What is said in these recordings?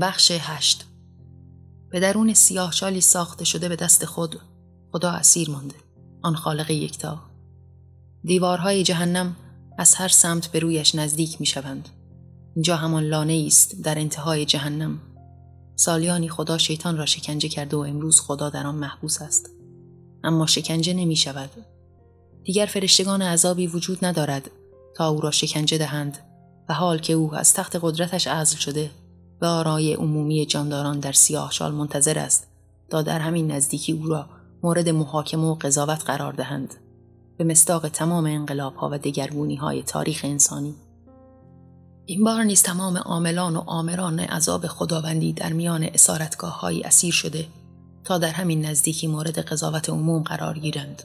بخش هشت. به درون سیاه شالی ساخته شده به دست خود. خدا اسیر مانده. آن خالق یکتا. دیوارهای جهنم از هر سمت به رویش نزدیک می شوند. اینجا همان لانه است در انتهای جهنم. سالیانی خدا شیطان را شکنجه کرده و امروز خدا در آن محبوس است. اما شکنجه نمی شود. دیگر فرشتگان عذابی وجود ندارد تا او را شکنجه دهند و حال که او از تخت قدرتش عزل شده به آرای عمومی جانداران در سیاه شال منتظر است تا در همین نزدیکی او را مورد محاکمه و قضاوت قرار دهند به مستاق تمام انقلاب ها و دگرگونی های تاریخ انسانی این بار نیز تمام عاملان و آمران عذاب خداوندی در میان اسارتگاه های اسیر شده تا در همین نزدیکی مورد قضاوت عموم قرار گیرند.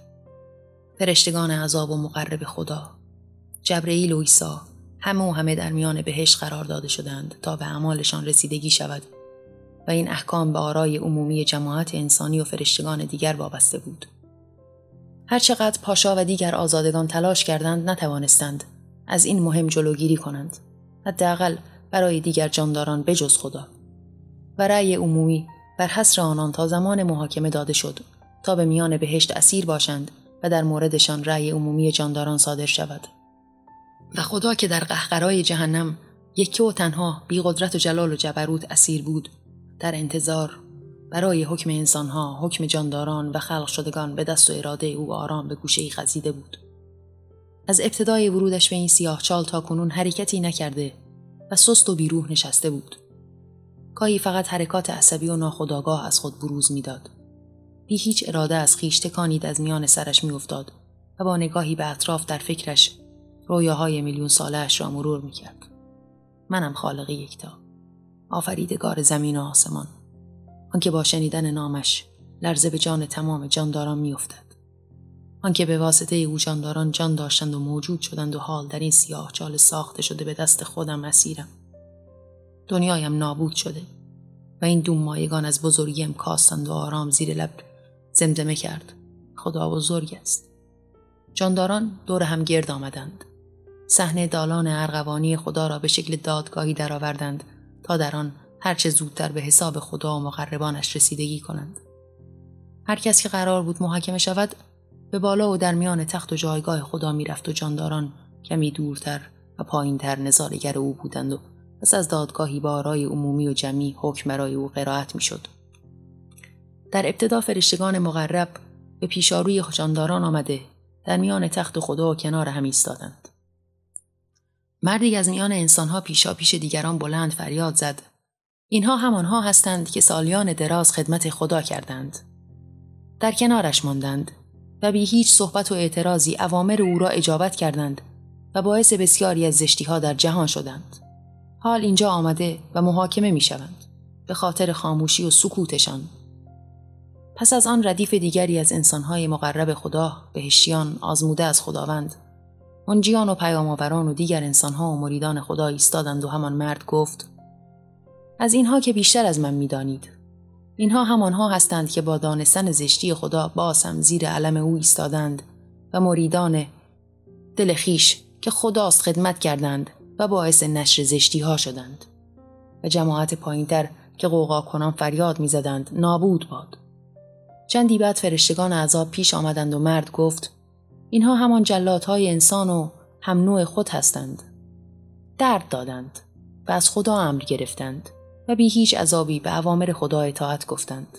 فرشتگان عذاب و مقرب خدا جبرئیل و عیسی همه و همه در میان بهش قرار داده شدند تا به اعمالشان رسیدگی شود و این احکام به آرای عمومی جماعت انسانی و فرشتگان دیگر وابسته بود. هرچقدر پاشا و دیگر آزادگان تلاش کردند نتوانستند از این مهم جلوگیری کنند. حداقل برای دیگر جانداران بجز خدا. و رأی عمومی بر حسر آنان تا زمان محاکمه داده شد تا به میان بهشت اسیر باشند و در موردشان رأی عمومی جانداران صادر شود. و خدا که در قهقرای جهنم یکی و تنها بی قدرت و جلال و جبروت اسیر بود در انتظار برای حکم انسانها حکم جانداران و خلق شدگان به دست و اراده او آرام به گوشه خزیده بود. از ابتدای ورودش به این سیاه چال تا کنون حرکتی نکرده و سست و بیروح نشسته بود. گاهی فقط حرکات عصبی و ناخودآگاه از خود بروز می‌داد. بی هیچ اراده از خیش تکانید از میان سرش میافتاد و با نگاهی به اطراف در فکرش رویاهای میلیون سالهاش را مرور می‌کرد. منم خالق یکتا. آفریدگار زمین و آسمان. آنکه با شنیدن نامش لرزه به جان تمام جانداران میافتد. آنکه به واسطه او جانداران جان داشتند و موجود شدند و حال در این سیاه چال ساخته شده به دست خودم اسیرم. دنیایم نابود شده و این دوم مایگان از بزرگیم کاستند و آرام زیر لب زمزمه کرد. خدا بزرگ است. جانداران دور هم گرد آمدند. صحنه دالان ارغوانی خدا را به شکل دادگاهی درآوردند تا در آن هرچه زودتر به حساب خدا و مقربانش رسیدگی کنند. هر کس که قرار بود محاکمه شود به بالا و در میان تخت و جایگاه خدا می‌رفت و جانداران کمی دورتر و پایینتر نظارگر او بودند و پس از دادگاهی با آرای عمومی و جمعی حکم برای او قرائت می‌شد. در ابتدا فرشتگان مقرب به پیشاروی جانداران آمده در میان تخت خدا و کنار هم ایستادند. مردی از میان انسانها پیشا پیش دیگران بلند فریاد زد اینها همانها هستند که سالیان دراز خدمت خدا کردند در کنارش ماندند و بی هیچ صحبت و اعتراضی اوامر او را اجابت کردند و باعث بسیاری از زشتی ها در جهان شدند. حال اینجا آمده و محاکمه می شوند به خاطر خاموشی و سکوتشان. پس از آن ردیف دیگری از انسانهای مقرب خدا بهشیان آزموده از خداوند منجیان و پیامآوران و دیگر انسانها و مریدان خدا ایستادند و همان مرد گفت از اینها که بیشتر از من می‌دانید. اینها همانها هستند که با دانستن زشتی خدا باز هم زیر علم او ایستادند و مریدان دل خیش که خداست خدمت کردند و باعث نشر زشتی ها شدند. و جماعت پایینتر که قوقا کنان فریاد می‌زدند نابود باد. چندی بعد فرشتگان عذاب پیش آمدند و مرد گفت اینها همان های انسان و هم نوع خود هستند درد دادند و از خدا امر گرفتند و بی هیچ عذابی به اوامر خدا اطاعت گفتند.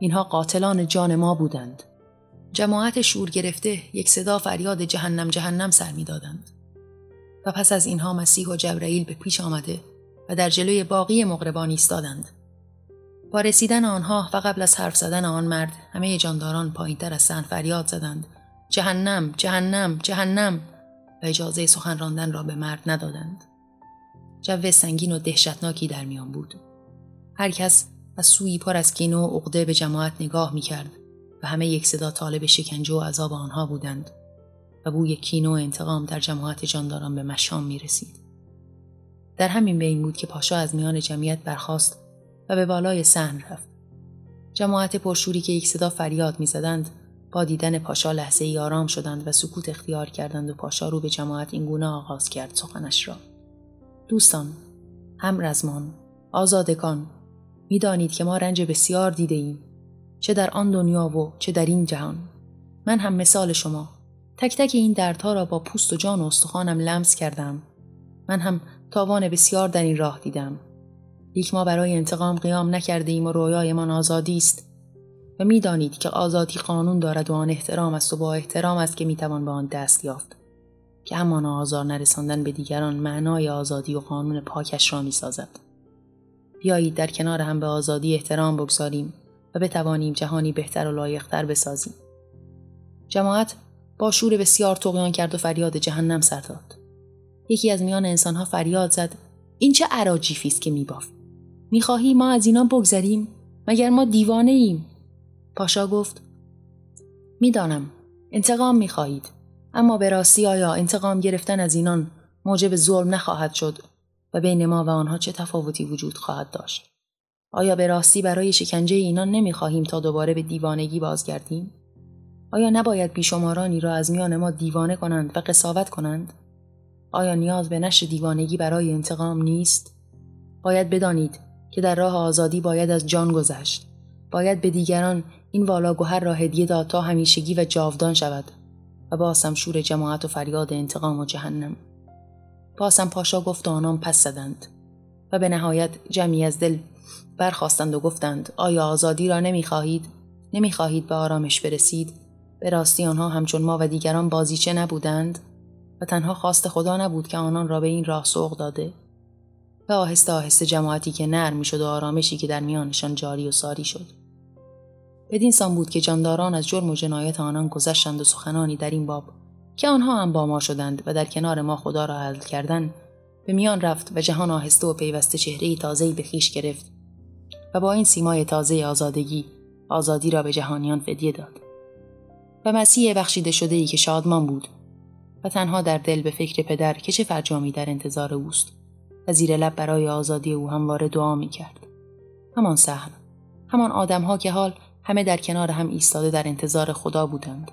اینها قاتلان جان ما بودند. جماعت شور گرفته یک صدا فریاد جهنم جهنم سر می دادند. و پس از اینها مسیح و جبرئیل به پیش آمده و در جلوی باقی مقربان ایستادند. با رسیدن آنها و قبل از حرف زدن آن مرد همه جانداران پایینتر از سن فریاد زدند جهنم جهنم جهنم و اجازه سخن راندن را به مرد ندادند. جو سنگین و دهشتناکی در میان بود. هر کس از سوی پر از کینه و عقده به جماعت نگاه می کرد و همه یک صدا طالب شکنجه و عذاب آنها بودند و بوی کینه و انتقام در جماعت جانداران به مشام می رسید. در همین بین بود که پاشا از میان جمعیت برخاست و به بالای صحن رفت. جماعت پرشوری که یک صدا فریاد می‌زدند با دیدن پاشا لحظه ای آرام شدند و سکوت اختیار کردند و پاشا رو به جماعت اینگونه آغاز کرد سخنش را. دوستان، هم رزمان، آزادگان می‌دانید که ما رنج بسیار دیده ایم چه در آن دنیا و چه در این جهان. من هم مثال شما. تک تک این دردها را با پوست و جان و استخوانم لمس کردم. من هم تاوان بسیار در این راه دیدم. لیک ما برای انتقام قیام نکرده ایم و رویایمان آزادی است. و می‌دانید که آزادی قانون دارد و آن احترام است و با احترام است که می‌توان به آن دست یافت. که همان آزار نرساندن به دیگران معنای آزادی و قانون پاکش را می‌سازد. بیایید در کنار هم به آزادی احترام بگذاریم و بتوانیم جهانی بهتر و لایقتر بسازیم. جماعت با شور بسیار تقیان کرد و فریاد جهنم سر داد. یکی از میان انسانها فریاد زد این چه عراجیفی است که میباف می‌خواهی ما از اینا بگذریم؟ مگر ما دیوانه ایم پاشا گفت می‌دانم انتقام می‌خواهید اما به راستی آیا انتقام گرفتن از اینان موجب ظلم نخواهد شد و بین ما و آنها چه تفاوتی وجود خواهد داشت؟ آیا به راستی برای شکنجه اینان نمی‌خواهیم تا دوباره به دیوانگی بازگردیم؟ آیا نباید بیشمارانی را از میان ما دیوانه کنند و قصاوت کنند؟ آیا نیاز به نشر دیوانگی برای انتقام نیست؟ باید بدانید که در راه آزادی باید از جان گذشت باید به دیگران این والا گوهر را هدیه داد تا همیشگی و جاودان شود و باسم شور جماعت و فریاد انتقام و جهنم. باسم پاشا گفت و آنان پس زدند و به نهایت جمعی از دل برخواستند و گفتند آیا آزادی را نمی‌خواهید؟ نمی‌خواهید به آرامش برسید؟ به راستی آنها همچون ما و دیگران بازیچه نبودند؟ و تنها خواست خدا نبود که آنان را به این راه سوق داده؟ و آهسته آهسته جماعتی که نرم می‌شد و آرامشی که در میانشان جاری و ساری شد. بدین سان بود که جانداران از جرم و جنایت آنان گذشتند و سخنانی در این باب که آنها هم با ما شدند و در کنار ما خدا را حل کردن به میان رفت و جهان آهسته و پیوسته چهره تازه‌ای به خیش گرفت و با این سیمای تازه آزادگی آزادی را به جهانیان فدیه داد و مسیح بخشیده شده ای که شادمان بود و تنها در دل به فکر پدر که چه فرجامی در انتظار اوست و زیر لب برای آزادی او همواره دعا می کرد. همان صحن همان آدمها که حال همه در کنار هم ایستاده در انتظار خدا بودند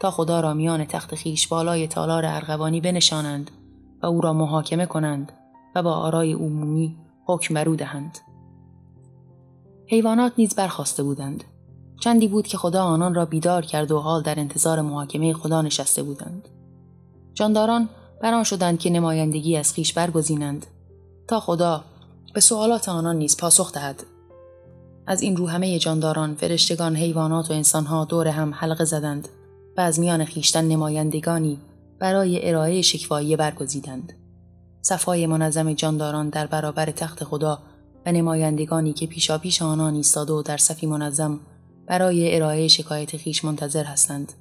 تا خدا را میان تخت خیش بالای تالار ارغوانی بنشانند و او را محاکمه کنند و با آرای عمومی حکم برو دهند. حیوانات نیز برخواسته بودند. چندی بود که خدا آنان را بیدار کرد و حال در انتظار محاکمه خدا نشسته بودند. جانداران بران شدند که نمایندگی از خیش برگزینند تا خدا به سوالات آنان نیز پاسخ دهد. از این رو همه جانداران فرشتگان حیوانات و انسانها دور هم حلقه زدند و از میان خیشتن نمایندگانی برای ارائه شکوایی برگزیدند. صفای منظم جانداران در برابر تخت خدا و نمایندگانی که پیشا پیش آنان ایستاده و در صفی منظم برای ارائه شکایت خیش منتظر هستند.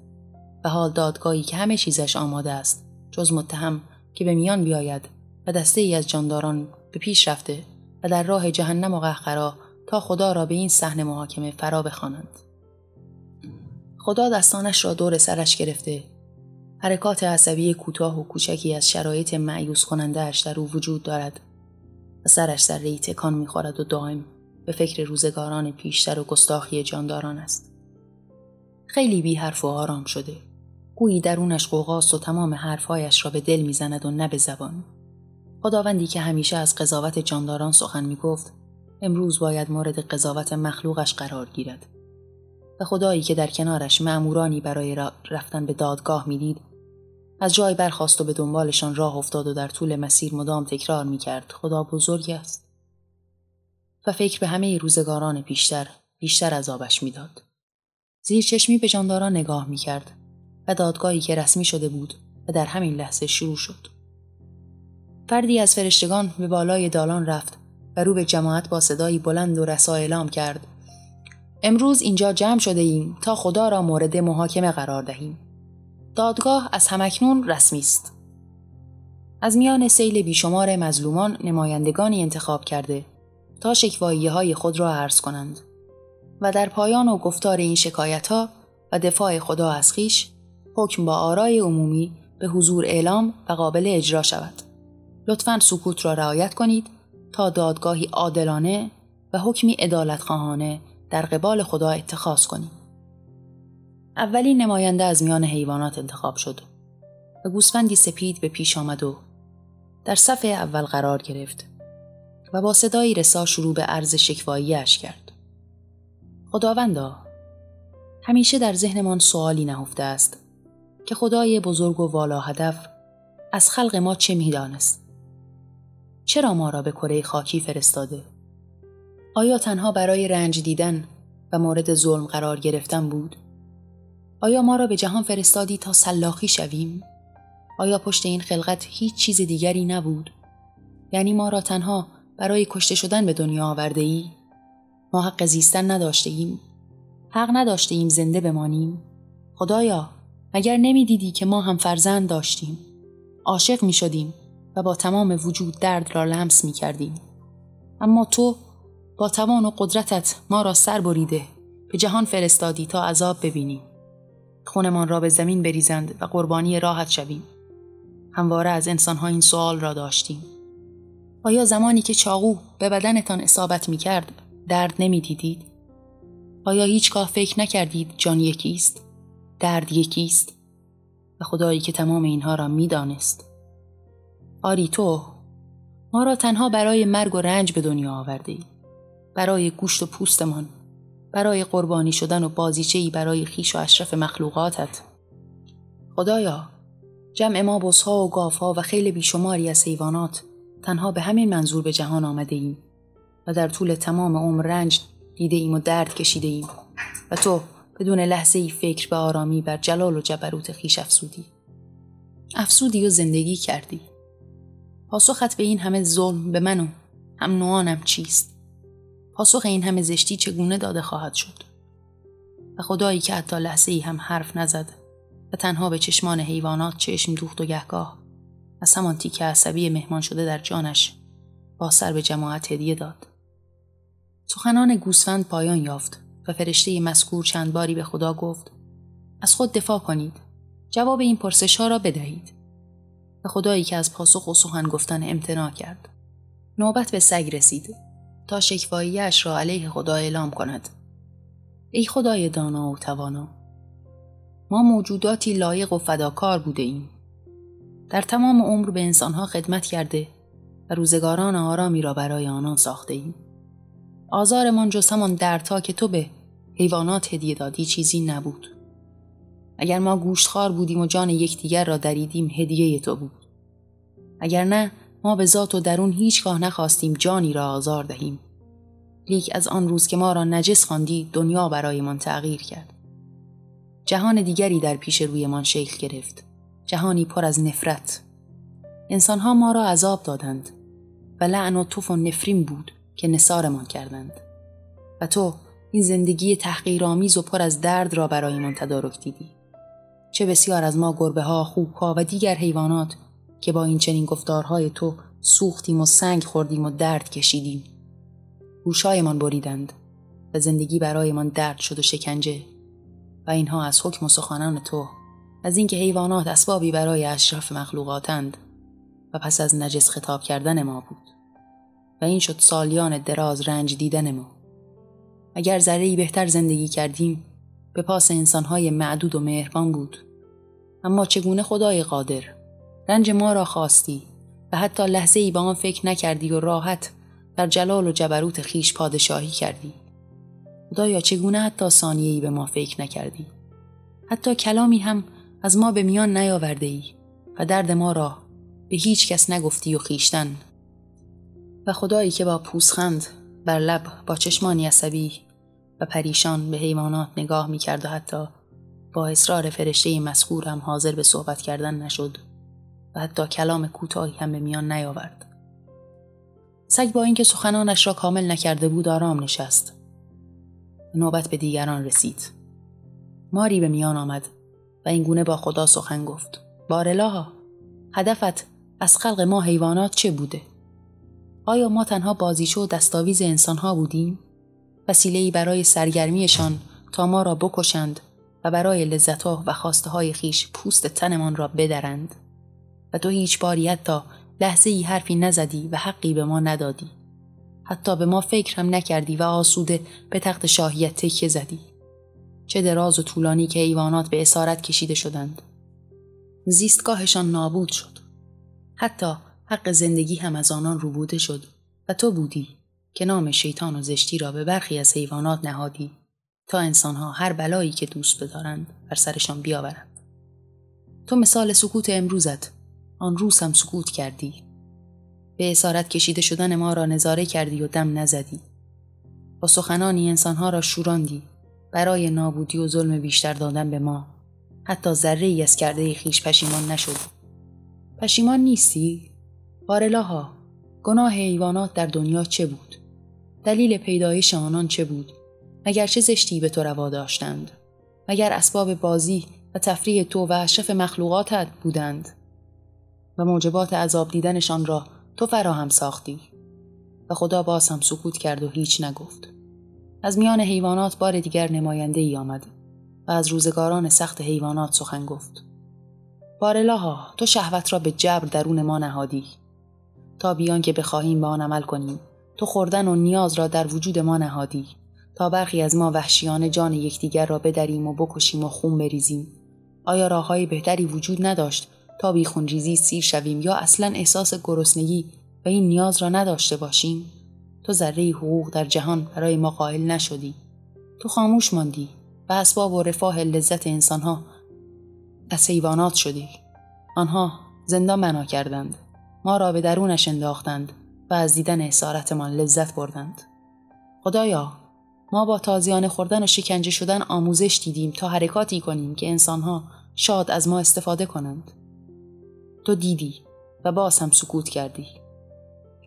و حال دادگاهی که همه چیزش آماده است جز متهم که به میان بیاید و دسته ای از جانداران به پیش رفته و در راه جهنم و قهقرا تا خدا را به این صحنه محاکمه فرا بخوانند. خدا دستانش را دور سرش گرفته. حرکات عصبی کوتاه و کوچکی از شرایط معیوس کنندهاش در او وجود دارد و سرش ذره تکان می‌خورد و دائم به فکر روزگاران پیشتر و گستاخی جانداران است. خیلی بی حرف و آرام شده. گویی درونش قوقاست و تمام حرفهایش را به دل می‌زند و نه به زبان. خداوندی که همیشه از قضاوت جانداران سخن می‌گفت امروز باید مورد قضاوت مخلوقش قرار گیرد. و خدایی که در کنارش معمورانی برای رفتن به دادگاه می‌دید از جای برخواست و به دنبالشان راه افتاد و در طول مسیر مدام تکرار می‌کرد. خدا بزرگ است. و فکر به همه روزگاران پیشتر بیشتر عذابش می‌داد. زیر چشمی به جانداران نگاه می‌کرد و دادگاهی که رسمی شده بود و در همین لحظه شروع شد. فردی از فرشتگان به بالای دالان رفت رو به جماعت با صدایی بلند و رسا اعلام کرد. امروز اینجا جمع شده ایم تا خدا را مورد محاکمه قرار دهیم. دادگاه از همکنون رسمی است. از میان سیل بیشمار مظلومان نمایندگانی انتخاب کرده تا شکوایی های خود را عرض کنند و در پایان و گفتار این شکایت ها و دفاع خدا از خیش حکم با آرای عمومی به حضور اعلام و قابل اجرا شود. لطفا سکوت را رعایت کنید. تا دادگاهی عادلانه و حکمی خواهانه در قبال خدا اتخاذ کنید. اولین نماینده از میان حیوانات انتخاب شد و گوسفندی سپید به پیش آمد و در صف اول قرار گرفت و با صدایی رسا شروع به عرض شکواییش کرد. خداوندا همیشه در ذهنمان سوالی نهفته است که خدای بزرگ و والا هدف از خلق ما چه می‌دانست چرا ما را به کره خاکی فرستاده آیا تنها برای رنج دیدن و مورد ظلم قرار گرفتن بود آیا ما را به جهان فرستادی تا سلاخی شویم آیا پشت این خلقت هیچ چیز دیگری نبود یعنی ما را تنها برای کشته شدن به دنیا آورده ای؟ ما حق زیستن نداشته ایم؟ حق نداشته ایم زنده بمانیم؟ خدایا مگر نمی‌دیدی که ما هم فرزند داشتیم؟ عاشق می شدیم و با تمام وجود درد را لمس می کردیم. اما تو با توان و قدرتت ما را سر بریده به جهان فرستادی تا عذاب ببینیم. خونمان را به زمین بریزند و قربانی راحت شویم. همواره از انسانها این سوال را داشتیم. آیا زمانی که چاقو به بدنتان اصابت می کرد درد نمی دیدید؟ آیا هیچگاه فکر نکردید جان یکیست؟ درد یکیست؟ و خدایی که تمام اینها را می دانست. آری تو ما را تنها برای مرگ و رنج به دنیا آورده ای. برای گوشت و پوستمان برای قربانی شدن و بازیچهی برای خیش و اشرف مخلوقاتت. خدایا جمع ما بزها و گافها و خیلی بیشماری از حیوانات تنها به همین منظور به جهان آمده ایم و در طول تمام عمر رنج دیده ایم و درد کشیده ایم. و تو بدون لحظه ای فکر به آرامی بر جلال و جبروت خیش افسودی. افسودی و زندگی کردی. پاسخت به این همه ظلم به من و هم نوانم چیست؟ پاسخ این همه زشتی چگونه داده خواهد شد؟ و خدایی که حتی لحظه ای هم حرف نزد و تنها به چشمان حیوانات چشم دوخت و گهگاه از همان تیک عصبی مهمان شده در جانش با سر به جماعت هدیه داد. سخنان گوسفند پایان یافت و فرشته مذکور چند باری به خدا گفت از خود دفاع کنید. جواب این پرسش ها را بدهید. و خدایی که از پاسخ و سخن گفتن امتناع کرد. نوبت به سگ رسید تا شکواییش را علیه خدا اعلام کند. ای خدای دانا و توانا ما موجوداتی لایق و فداکار بوده ایم. در تمام عمر به انسانها خدمت کرده و روزگاران آرامی را برای آنان ساخته ایم. آزارمان جز همان دردها که تو به حیوانات هدیه دادی چیزی نبود. اگر ما گوشتخوار بودیم و جان یکدیگر را دریدیم هدیه تو بود. اگر نه ما به ذات و درون هیچگاه نخواستیم جانی را آزار دهیم. لیک از آن روز که ما را نجس خواندی دنیا برایمان تغییر کرد. جهان دیگری در پیش رویمان شکل گرفت. جهانی پر از نفرت. انسانها ما را عذاب دادند و لعن و توف و نفرین بود که نصارمان کردند. و تو این زندگی تحقیرآمیز و پر از درد را برایمان تدارک دیدی. چه بسیار از ما گربه ها، خوب ها و دیگر حیوانات که با این چنین گفتارهای تو سوختیم و سنگ خوردیم و درد کشیدیم. گوشایمان بریدند و زندگی برایمان درد شد و شکنجه و اینها از حکم و سخنان تو از اینکه حیوانات اسبابی برای اشرف مخلوقاتند و پس از نجس خطاب کردن ما بود و این شد سالیان دراز رنج دیدن ما اگر ذره بهتر زندگی کردیم به پاس انسانهای معدود و مهربان بود. اما چگونه خدای قادر؟ رنج ما را خواستی و حتی لحظه ای به آن فکر نکردی و راحت در جلال و جبروت خیش پادشاهی کردی. خدایا چگونه حتی ثانیه ای به ما فکر نکردی؟ حتی کلامی هم از ما به میان نیاورده ای و درد ما را به هیچ کس نگفتی و خیشتن و خدایی که با پوسخند بر لب با چشمانی عصبی و پریشان به حیوانات نگاه می کرد و حتی با اصرار فرشته مذکور هم حاضر به صحبت کردن نشد و حتی کلام کوتاهی هم به میان نیاورد. سگ با اینکه سخنانش را کامل نکرده بود آرام نشست. نوبت به دیگران رسید. ماری به میان آمد و این گونه با خدا سخن گفت. بارلاها هدفت از خلق ما حیوانات چه بوده؟ آیا ما تنها بازیچه و دستاویز انسانها بودیم؟ وسیله‌ای برای سرگرمیشان تا ما را بکشند و برای لذتها و خواسته های خیش پوست تنمان را بدرند. و تو هیچ باری حتی لحظه ای حرفی نزدی و حقی به ما ندادی. حتی به ما فکر هم نکردی و آسوده به تخت شاهیت تکیه زدی. چه دراز و طولانی که ایوانات به اسارت کشیده شدند. زیستگاهشان نابود شد. حتی حق زندگی هم از آنان روبوده شد و تو بودی. که نام شیطان و زشتی را به برخی از حیوانات نهادی تا انسانها هر بلایی که دوست بدارند بر سرشان بیاورند. تو مثال سکوت امروزت آن روز هم سکوت کردی. به اسارت کشیده شدن ما را نظاره کردی و دم نزدی. با سخنانی انسانها را شوراندی. برای نابودی و ظلم بیشتر دادن به ما. حتی ذره ای از کرده خیش پشیمان نشد پشیمان نیستی؟ بارلاها گناه حیوانات در دنیا چه بود؟ دلیل پیدایش آنان چه بود؟ مگر چه زشتی به تو روا داشتند؟ مگر اسباب بازی و تفریح تو و اشرف مخلوقاتت بودند؟ و موجبات عذاب دیدنشان را تو فراهم ساختی و خدا باز هم سکوت کرد و هیچ نگفت. از میان حیوانات بار دیگر نماینده ای آمد و از روزگاران سخت حیوانات سخن گفت. بارلاها تو شهوت را به جبر درون ما نهادی تا بیان که بخواهیم به آن عمل کنیم تو خوردن و نیاز را در وجود ما نهادی. تا برخی از ما وحشیانه جان یکدیگر را بدریم و بکشیم و خون بریزیم. آیا راههای بهتری وجود نداشت تا بی ریزی سیر شویم یا اصلا احساس گرسنگی و این نیاز را نداشته باشیم؟ تو ذره حقوق در جهان برای ما قائل نشدی. تو خاموش ماندی و اسباب و رفاه لذت انسانها از حیوانات شدی. آنها زندان بنا کردند. ما را به درونش انداختند. و از دیدن اسارتمان لذت بردند. خدایا ما با تازیانه خوردن و شکنجه شدن آموزش دیدیم تا حرکاتی کنیم که انسانها شاد از ما استفاده کنند. تو دیدی و باز هم سکوت کردی.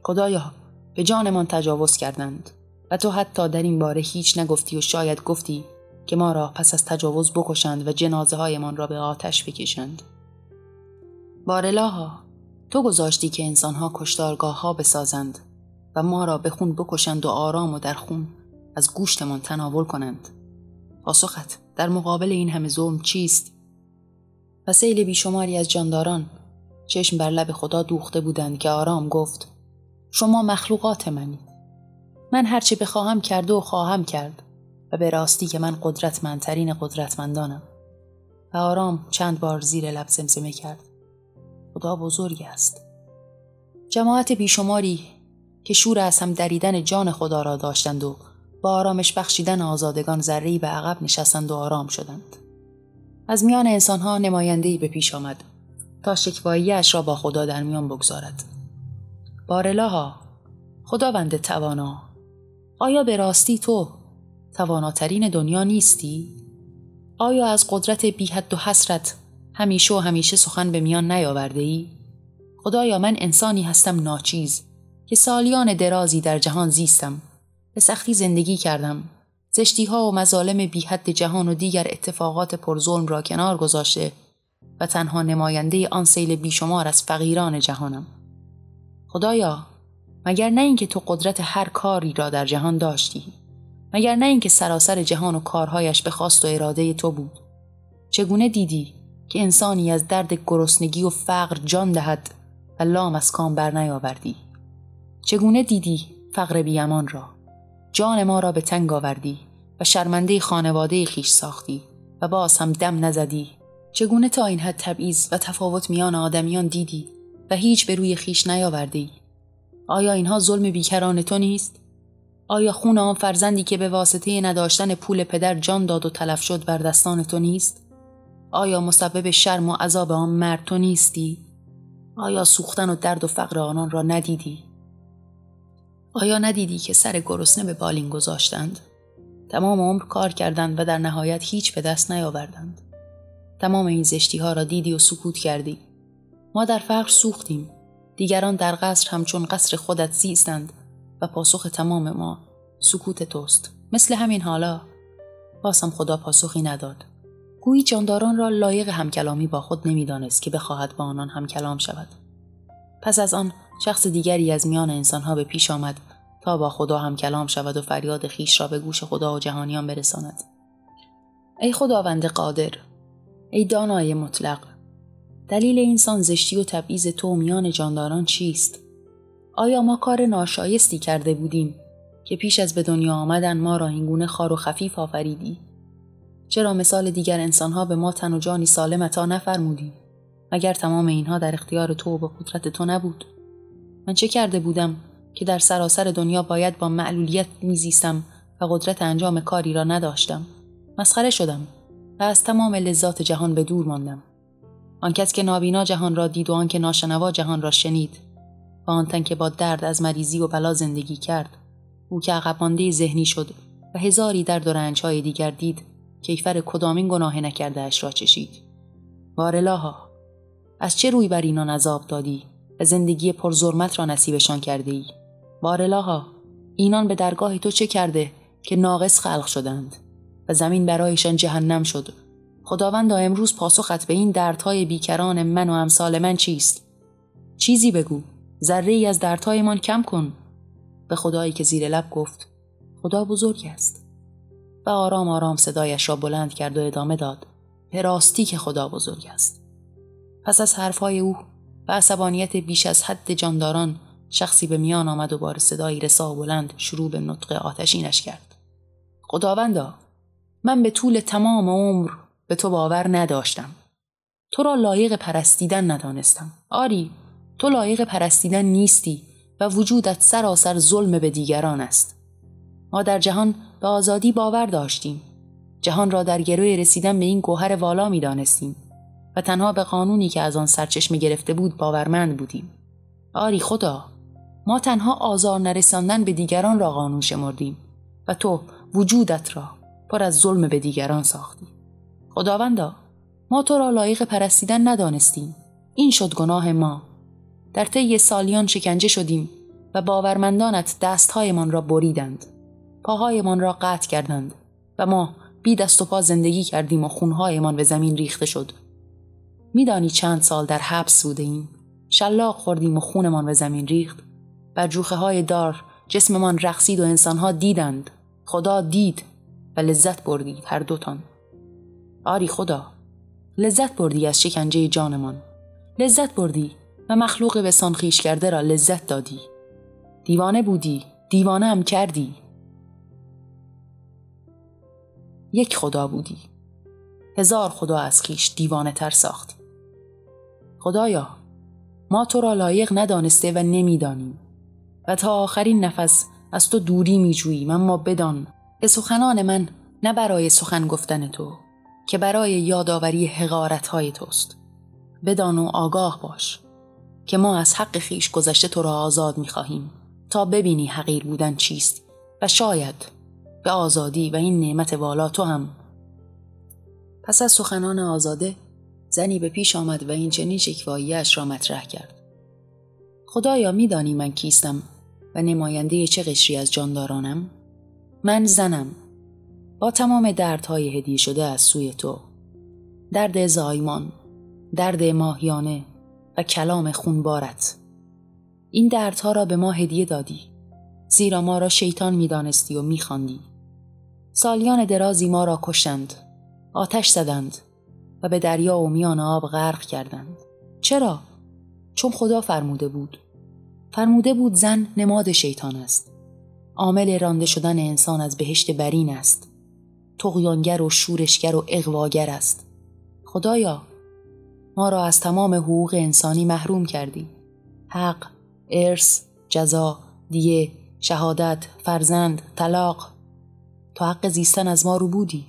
خدایا به جانمان تجاوز کردند و تو حتی در این باره هیچ نگفتی و شاید گفتی که ما را پس از تجاوز بکشند و جنازه هایمان را به آتش بکشند. بارلاها تو گذاشتی که انسانها کشتارگاه ها بسازند و ما را به خون بکشند و آرام و در خون از گوشتمان تناول کنند. پاسخت در مقابل این همه ظلم چیست؟ و سیل بیشماری از جانداران چشم بر لب خدا دوخته بودند که آرام گفت شما مخلوقات منید. من هرچه بخواهم کرده و خواهم کرد و به راستی که من قدرتمندترین قدرتمندانم و آرام چند بار زیر لب زمزمه کرد خدا بزرگ است. جماعت بیشماری که شور از هم دریدن جان خدا را داشتند و با آرامش بخشیدن آزادگان ذره‌ای به عقب نشستند و آرام شدند. از میان انسانها نمایندهای به پیش آمد تا شکواییش را با خدا در میان بگذارد. بارلاها خداوند توانا آیا به راستی تو تواناترین دنیا نیستی؟ آیا از قدرت بی حد و حسرت همیشه و همیشه سخن به میان نیاورده ای؟ خدایا من انسانی هستم ناچیز که سالیان درازی در جهان زیستم به سختی زندگی کردم. زشتی ها و مظالم بی حد جهان و دیگر اتفاقات پرظلم را کنار گذاشته و تنها نماینده آن سیل بیشمار از فقیران جهانم. خدایا مگر نه اینکه تو قدرت هر کاری را در جهان داشتی مگر نه اینکه سراسر جهان و کارهایش به خواست و اراده تو بود؟ چگونه دیدی که انسانی از درد گرسنگی و فقر جان دهد و لام از کام بر نیاوردی. چگونه دیدی فقر بیامان را؟ جان ما را به تنگ آوردی و شرمنده خانواده خیش ساختی و باز هم دم نزدی. چگونه تا این حد تبعیض و تفاوت میان آدمیان دیدی و هیچ به روی خیش نیاوردی؟ آیا اینها ظلم بیکران تو نیست؟ آیا خون آن فرزندی که به واسطه نداشتن پول پدر جان داد و تلف شد بر دستان تو نیست؟ آیا مسبب شرم و عذاب آن مرد تو نیستی؟ آیا سوختن و درد و فقر آنان را ندیدی؟ آیا ندیدی که سر گرسنه به بالین گذاشتند؟ تمام عمر کار کردند و در نهایت هیچ به دست نیاوردند. تمام این زشتی ها را دیدی و سکوت کردی. ما در فقر سوختیم. دیگران در قصر همچون قصر خودت زیستند و پاسخ تمام ما سکوت توست مثل همین حالا باسم خدا پاسخی نداد گویی جانداران را لایق همکلامی با خود نمی‌دانست که بخواهد با آنان همکلام شود. پس از آن شخص دیگری از میان انسانها به پیش آمد تا با خدا هم کلام شود و فریاد خیش را به گوش خدا و جهانیان برساند. ای خداوند قادر ای دانای مطلق دلیل اینسان زشتی و تبعیض تو میان جانداران چیست؟ آیا ما کار ناشایستی کرده بودیم که پیش از به دنیا آمدن ما را اینگونه خار و خفیف آفریدی؟ چرا مثال دیگر انسانها به ما تن و جانی سالم عطا نفرمودی؟ مگر تمام اینها در اختیار تو و به قدرت تو نبود؟ من چه کرده بودم که در سراسر دنیا باید با معلولیت میزیستم و قدرت انجام کاری را نداشتم مسخره شدم و از تمام لذات جهان به دور ماندم آن کس که نابینا جهان را دید و آن که ناشنوا جهان را شنید و آن تن که با درد از مریضی و بلا زندگی کرد او که عقب ذهنی شد و هزاری درد و رنجهای دیگر دید کیفر کدامین گناه نکرده اش را چشید. بارلاها از چه روی بر اینان عذاب دادی؟ و زندگی پرظلمت را نصیبشان کرده ای بارلاها اینان به درگاه تو چه کرده که ناقص خلق شدند؟ و زمین برایشان جهنم شد. خداوندا امروز پاسخت به این دردهای بیکران من و امثال من چیست؟ چیزی بگو. ذره ای از دردهایمان کم کن. به خدایی که زیر لب گفت خدا بزرگ است. و آرام آرام صدایش را بلند کرد و ادامه داد. به راستی که خدا بزرگ است. پس از حرفهای او و عصبانیت بیش از حد جانداران شخصی به میان آمد و بار صدایی رسا و بلند شروع به نطق آتشینش کرد. خداوندا من به طول تمام عمر به تو باور نداشتم. تو را لایق پرستیدن ندانستم. آری تو لایق پرستیدن نیستی و وجودت سراسر ظلم به دیگران است. ما در جهان به آزادی باور داشتیم. جهان را در گروه رسیدن به این گوهر والا می دانستیم و تنها به قانونی که از آن سرچشمه گرفته بود باورمند بودیم. آری خدا ما تنها آزار نرساندن به دیگران را قانون شمردیم و تو وجودت را پر از ظلم به دیگران ساختی. خداوندا ما تو را لایق پرستیدن ندانستیم. این شد گناه ما. در طی سالیان شکنجه شدیم و باورمندانت دستهایمان را بریدند. پاهایمان را قطع کردند و ما بی دست و پا زندگی کردیم و خونهایمان به زمین ریخته شد. میدانی چند سال در حبس بوده ایم. شلاق خوردیم و خونمان به زمین ریخت. بر جوخه های دار جسممان رقصید و انسانها دیدند. خدا دید و لذت بردید هر دوتان آری خدا لذت بردی از شکنجه جانمان. لذت بردی و مخلوق به خیش کرده را لذت دادی. دیوانه بودی دیوانه هم کردی. یک خدا بودی. هزار خدا از خیش دیوانه تر ساختی خدایا ما تو را لایق ندانسته و نمی‌دانیم. و تا آخرین نفس از تو دوری می جوییم اما بدان به سخنان من نه برای سخن گفتن تو که برای یادآوری حقارت های توست. بدان و آگاه باش که ما از حق خیش گذشته تو را آزاد می خواهیم تا ببینی حقیر بودن چیست و شاید به آزادی و این نعمت والا تو هم. پس از سخنان آزاده زنی به پیش آمد و این چنین شکواییش را مطرح کرد. خدایا میدانی من کیستم و نماینده چه قشری از جاندارانم؟ من زنم. با تمام دردهای هدیه شده از سوی تو. درد زایمان درد ماهیانه و کلام خونبارت. این دردها را به ما هدیه دادی. زیرا ما را شیطان می‌دانستی و میخواندی. سالیان درازی ما را کشتند آتش زدند و به دریا و میان آب غرق کردند. چرا؟ چون خدا فرموده بود. فرموده بود زن نماد شیطان است. عامل رانده شدن انسان از بهشت برین است. تقیانگر و شورشگر و اغواگر است. خدایا ما را از تمام حقوق انسانی محروم کردی. حق ارث جزا دیه شهادت فرزند طلاق تو حق زیستن از ما رو بودی.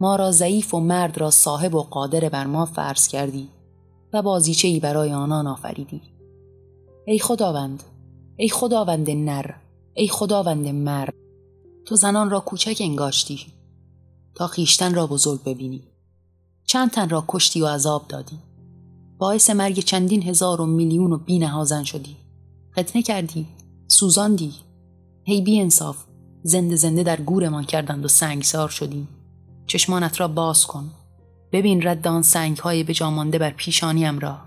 ما را ضعیف و مرد را صاحب و قادر بر ما فرض کردی و بازیچه ای برای آنان آفریدی. ای خداوند ای خداوند نر ای خداوند مرد تو زنان را کوچک انگاشتی تا خیشتن را بزرگ ببینی. چند تن را کشتی و عذاب دادی. باعث مرگ چندین هزار و میلیون و بی نهازن شدی. فتنه کردی سوزاندی. هی بی انصاف زنده زنده در گورمان کردند و سنگسار شدیم. چشمانت را باز کن. ببین رد آن سنگ های به جامانده بر پیشانیم را.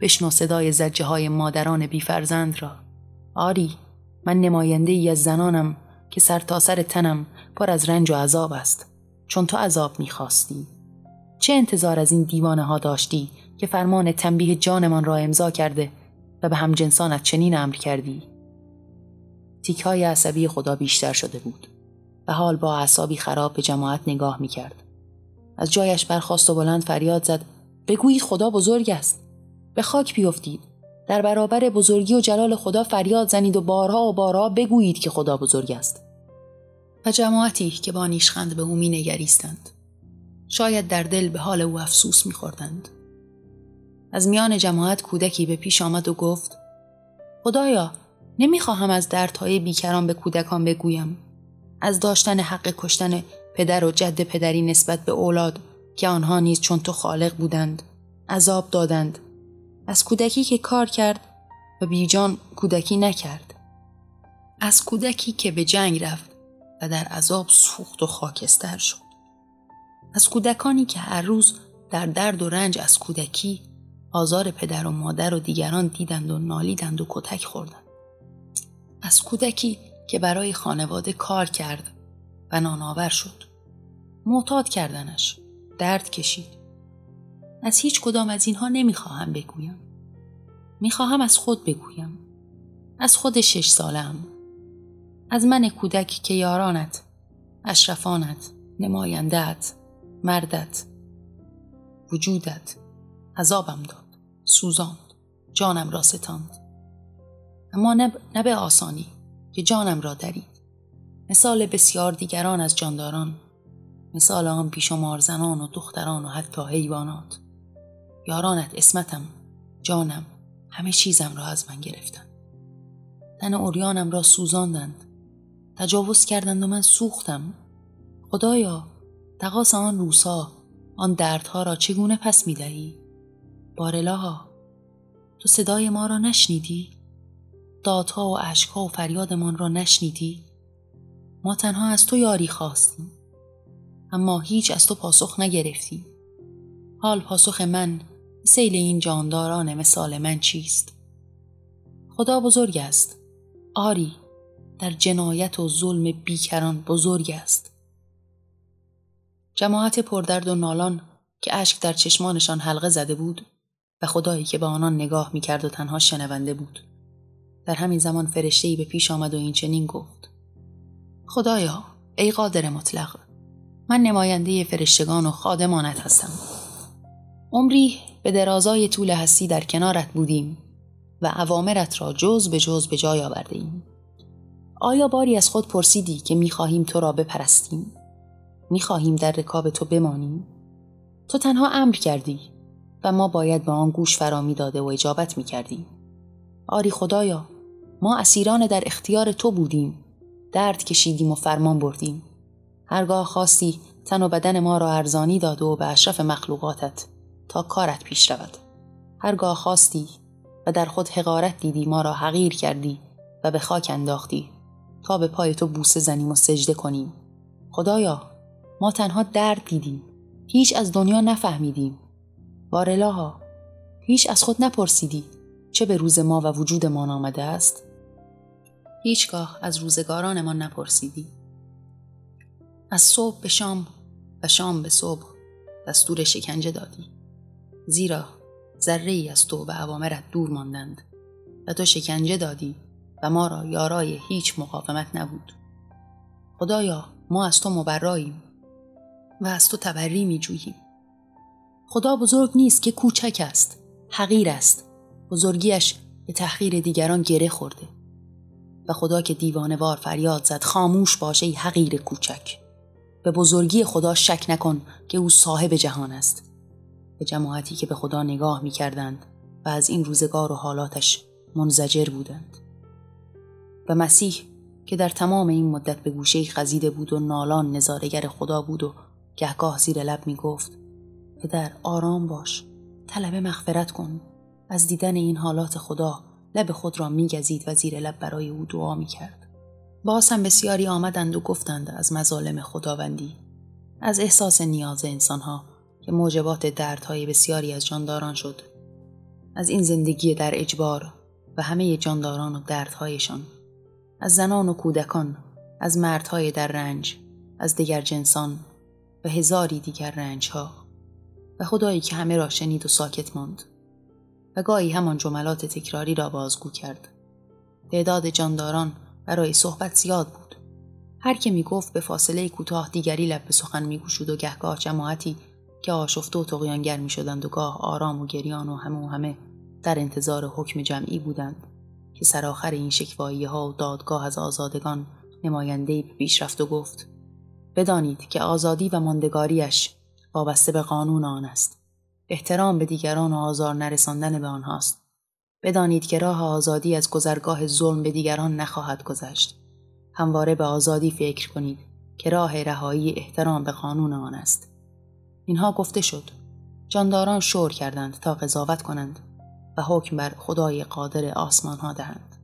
بشنو صدای زجه های مادران بیفرزند را. آری من نماینده ای از زنانم که سر تا سر تنم پر از رنج و عذاب است. چون تو عذاب می‌خواستی. چه انتظار از این دیوانه ها داشتی که فرمان تنبیه جانمان را امضا کرده و به همجنسانت چنین امر کردی؟ تیک های عصبی خدا بیشتر شده بود و حال با اعصابی خراب به جماعت نگاه می کرد. از جایش برخواست و بلند فریاد زد بگویید خدا بزرگ است به خاک بیفتید در برابر بزرگی و جلال خدا فریاد زنید و بارها و بارها بگویید که خدا بزرگ است و جماعتی که با نیشخند به او می نگریستند شاید در دل به حال او افسوس می خوردند. از میان جماعت کودکی به پیش آمد و گفت خدایا نمی‌خواهم از دردهای بیکران به کودکان بگویم. از داشتن حق کشتن پدر و جد پدری نسبت به اولاد که آنها نیز چون تو خالق بودند عذاب دادند. از کودکی که کار کرد و بیجان کودکی نکرد. از کودکی که به جنگ رفت و در عذاب سوخت و خاکستر شد. از کودکانی که هر روز در درد و رنج از کودکی آزار پدر و مادر و دیگران دیدند و نالیدند و کتک خوردند. از کودکی که برای خانواده کار کرد و نانآور شد. معتاد کردنش. درد کشید. از هیچ کدام از اینها نمی‌خواهم بگویم. می‌خواهم از خود بگویم. از خود شش سالم. از من کودک که یارانت اشرفانت نمایندت مردت. وجودت. عذابم داد. سوزاند. جانم را ستاند. اما نه به آسانی که جانم را درید. مثال بسیار دیگران از جانداران مثال آن بیشمار زنان و دختران و حتی حیوانات. یارانت اسمتم جانم همه چیزم را از من گرفتند. تن اوریانم را سوزاندند تجاوز کردند و من سوختم. خدایا تقاس آن روسا آن دردها را چگونه پس می‌دهی؟ بارلاها تو صدای ما را نشنیدی؟ دادها و اشکها و فریادمان را نشنیدی؟ ما تنها از تو یاری خواستیم اما هیچ از تو پاسخ نگرفتی حال پاسخ من سیل این جانداران مثال من چیست؟ خدا بزرگ است. آری در جنایت و ظلم بیکران بزرگ است. جماعت پردرد و نالان که اشک در چشمانشان حلقه زده بود و خدایی که به آنان نگاه می‌کرد و تنها شنونده بود. در همین زمان فرشتهای به پیش آمد و این چنین گفت خدایا ای قادر مطلق من نماینده فرشتگان و خادمانت هستم عمری به درازای طول هستی در کنارت بودیم و عوامرت را جز به جز به جای آورده ایم. آیا باری از خود پرسیدی که می‌خواهیم تو را بپرستیم؟ می‌خواهیم در رکاب تو بمانیم؟ تو تنها امر کردی و ما باید به آن گوش فرامی داده و اجابت می‌کردیم. آری خدایا ما اسیران در اختیار تو بودیم. درد کشیدیم و فرمان بردیم. هرگاه خواستی تن و بدن ما را ارزانی داد و به اشرف مخلوقاتت تا کارت پیش رود. هرگاه خواستی و در خود حقارت دیدی ما را حقیر کردی و به خاک انداختی تا به پای تو بوسه زنیم و سجده کنیم. خدایا ما تنها درد دیدیم. هیچ از دنیا نفهمیدیم. بارلاها هیچ از خود نپرسیدی چه به روز ما و وجودمان آمده است؟ هیچگاه از روزگارانمان نپرسیدی. از صبح به شام و شام به صبح دستور شکنجه دادی. زیرا ذره ای از تو و عوامرت دور ماندند و تو شکنجه دادی و ما را یارای هیچ مقاومت نبود. خدایا ما از تو مبراییم و از تو تبری می جوییم خدا بزرگ نیست که کوچک است حقیر است. بزرگیش به تحقیر دیگران گره خورده. و خدا که دیوانوار فریاد زد خاموش باشه ای حقیر کوچک. به بزرگی خدا شک نکن که او صاحب جهان است. به جماعتی که به خدا نگاه می کردند و از این روزگار و حالاتش منزجر بودند. و مسیح که در تمام این مدت به گوشه خزیده بود و نالان نظارگر خدا بود و گهگاه زیر لب می گفت پدر آرام باش طلب مغفرت کن. از دیدن این حالات خدا لب خود را میگزید و زیر لب برای او دعا می‌کرد. باز هم بسیاری آمدند و گفتند از مظالم خداوندی از احساس نیاز انسانها که موجبات دردهای بسیاری از جانداران شد از این زندگی در اجبار و همه جانداران و دردهایشان از زنان و کودکان از مردهای در رنج از دیگر جنسان و هزاری دیگر رنجها. و خدایی که همه را شنید و ساکت ماند. و گاهی همان جملات تکراری را بازگو کرد. تعداد جانداران برای صحبت زیاد بود. هر که می گفت به فاصله کوتاه دیگری لب به سخن می گوشود و گهگاه جماعتی که آشفته و تقیانگر می شدند و گاه آرام و گریان و همه و همه در انتظار حکم جمعی بودند که سرآخر این شکوایی ها و دادگاه از آزادگان نماینده پیش رفت و گفت بدانید که آزادی و ماندگاریش وابسته به قانون آن است احترام به دیگران و آزار نرساندن به آنهاست. بدانید که راه آزادی از گذرگاه ظلم به دیگران نخواهد گذشت. همواره به آزادی فکر کنید که راه رهایی احترام به قانون آن است. اینها گفته شد. جانداران شور کردند تا قضاوت کنند و حکم بر خدای قادر آسمان ها دهند.